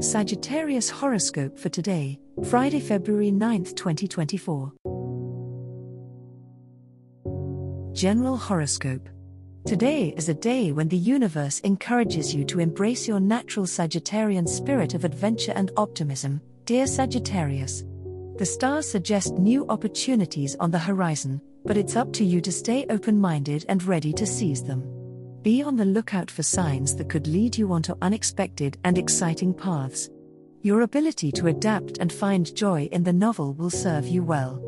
Sagittarius horoscope for today, Friday, February 9th, 2024. General horoscope. Today is a day when the universe encourages you to embrace your natural Sagittarian spirit of adventure and optimism, dear Sagittarius. The stars suggest new opportunities on the horizon, but it's up to you to stay open minded and ready to seize them. Be on the lookout for signs that could lead you onto unexpected and exciting paths. Your ability to adapt and find joy in the novel will serve you well.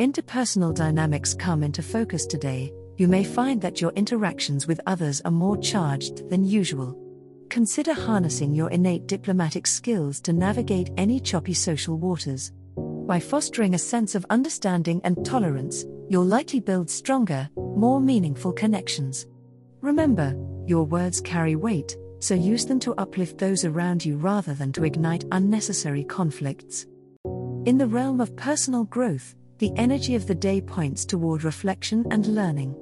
Interpersonal dynamics come into focus today. You may find that your interactions with others are more charged than usual. Consider harnessing your innate diplomatic skills to navigate any choppy social waters. By fostering a sense of understanding and tolerance, you'll likely build stronger, more meaningful connections. Remember, your words carry weight, so use them to uplift those around you rather than to ignite unnecessary conflicts. In the realm of personal growth, the energy of the day points toward reflection and learning.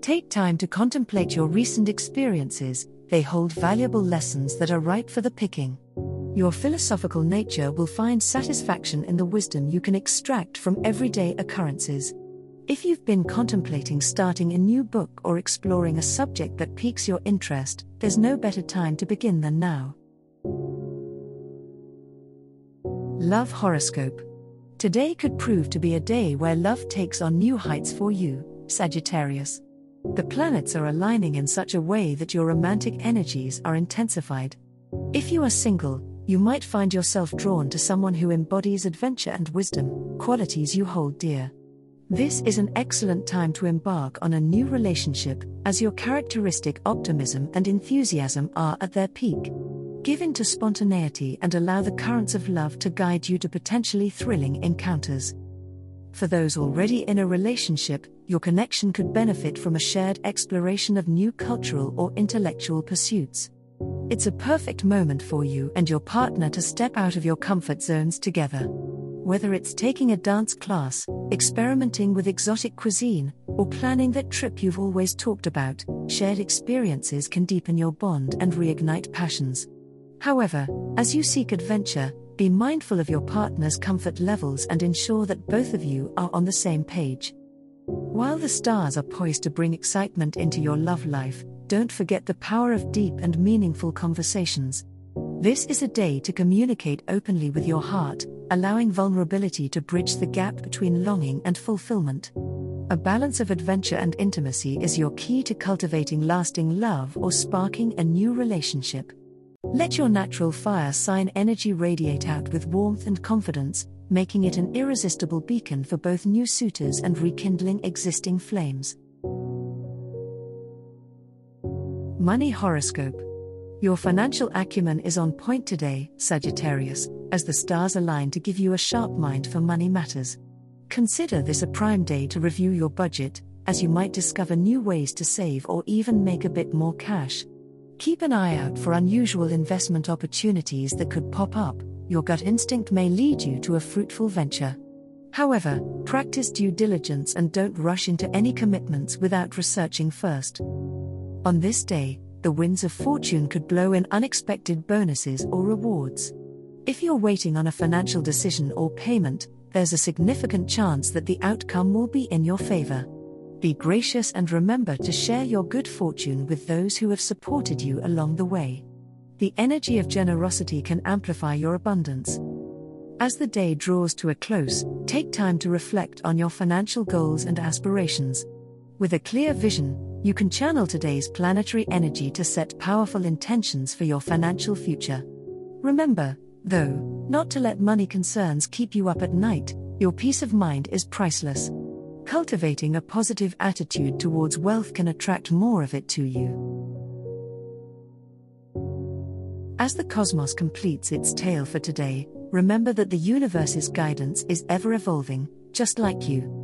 Take time to contemplate your recent experiences, they hold valuable lessons that are ripe for the picking. Your philosophical nature will find satisfaction in the wisdom you can extract from everyday occurrences. If you've been contemplating starting a new book or exploring a subject that piques your interest, there's no better time to begin than now. Love Horoscope Today could prove to be a day where love takes on new heights for you, Sagittarius. The planets are aligning in such a way that your romantic energies are intensified. If you are single, you might find yourself drawn to someone who embodies adventure and wisdom, qualities you hold dear. This is an excellent time to embark on a new relationship, as your characteristic optimism and enthusiasm are at their peak. Give in to spontaneity and allow the currents of love to guide you to potentially thrilling encounters. For those already in a relationship, your connection could benefit from a shared exploration of new cultural or intellectual pursuits. It's a perfect moment for you and your partner to step out of your comfort zones together. Whether it's taking a dance class, experimenting with exotic cuisine, or planning that trip you've always talked about, shared experiences can deepen your bond and reignite passions. However, as you seek adventure, be mindful of your partner's comfort levels and ensure that both of you are on the same page. While the stars are poised to bring excitement into your love life, don't forget the power of deep and meaningful conversations. This is a day to communicate openly with your heart, allowing vulnerability to bridge the gap between longing and fulfillment. A balance of adventure and intimacy is your key to cultivating lasting love or sparking a new relationship. Let your natural fire sign energy radiate out with warmth and confidence, making it an irresistible beacon for both new suitors and rekindling existing flames. Money Horoscope Your financial acumen is on point today, Sagittarius, as the stars align to give you a sharp mind for money matters. Consider this a prime day to review your budget, as you might discover new ways to save or even make a bit more cash. Keep an eye out for unusual investment opportunities that could pop up, your gut instinct may lead you to a fruitful venture. However, practice due diligence and don't rush into any commitments without researching first. On this day, the winds of fortune could blow in unexpected bonuses or rewards. If you're waiting on a financial decision or payment, there's a significant chance that the outcome will be in your favor. Be gracious and remember to share your good fortune with those who have supported you along the way. The energy of generosity can amplify your abundance. As the day draws to a close, take time to reflect on your financial goals and aspirations. With a clear vision, you can channel today's planetary energy to set powerful intentions for your financial future. Remember, though, not to let money concerns keep you up at night, your peace of mind is priceless. Cultivating a positive attitude towards wealth can attract more of it to you. As the cosmos completes its tale for today, remember that the universe's guidance is ever evolving, just like you.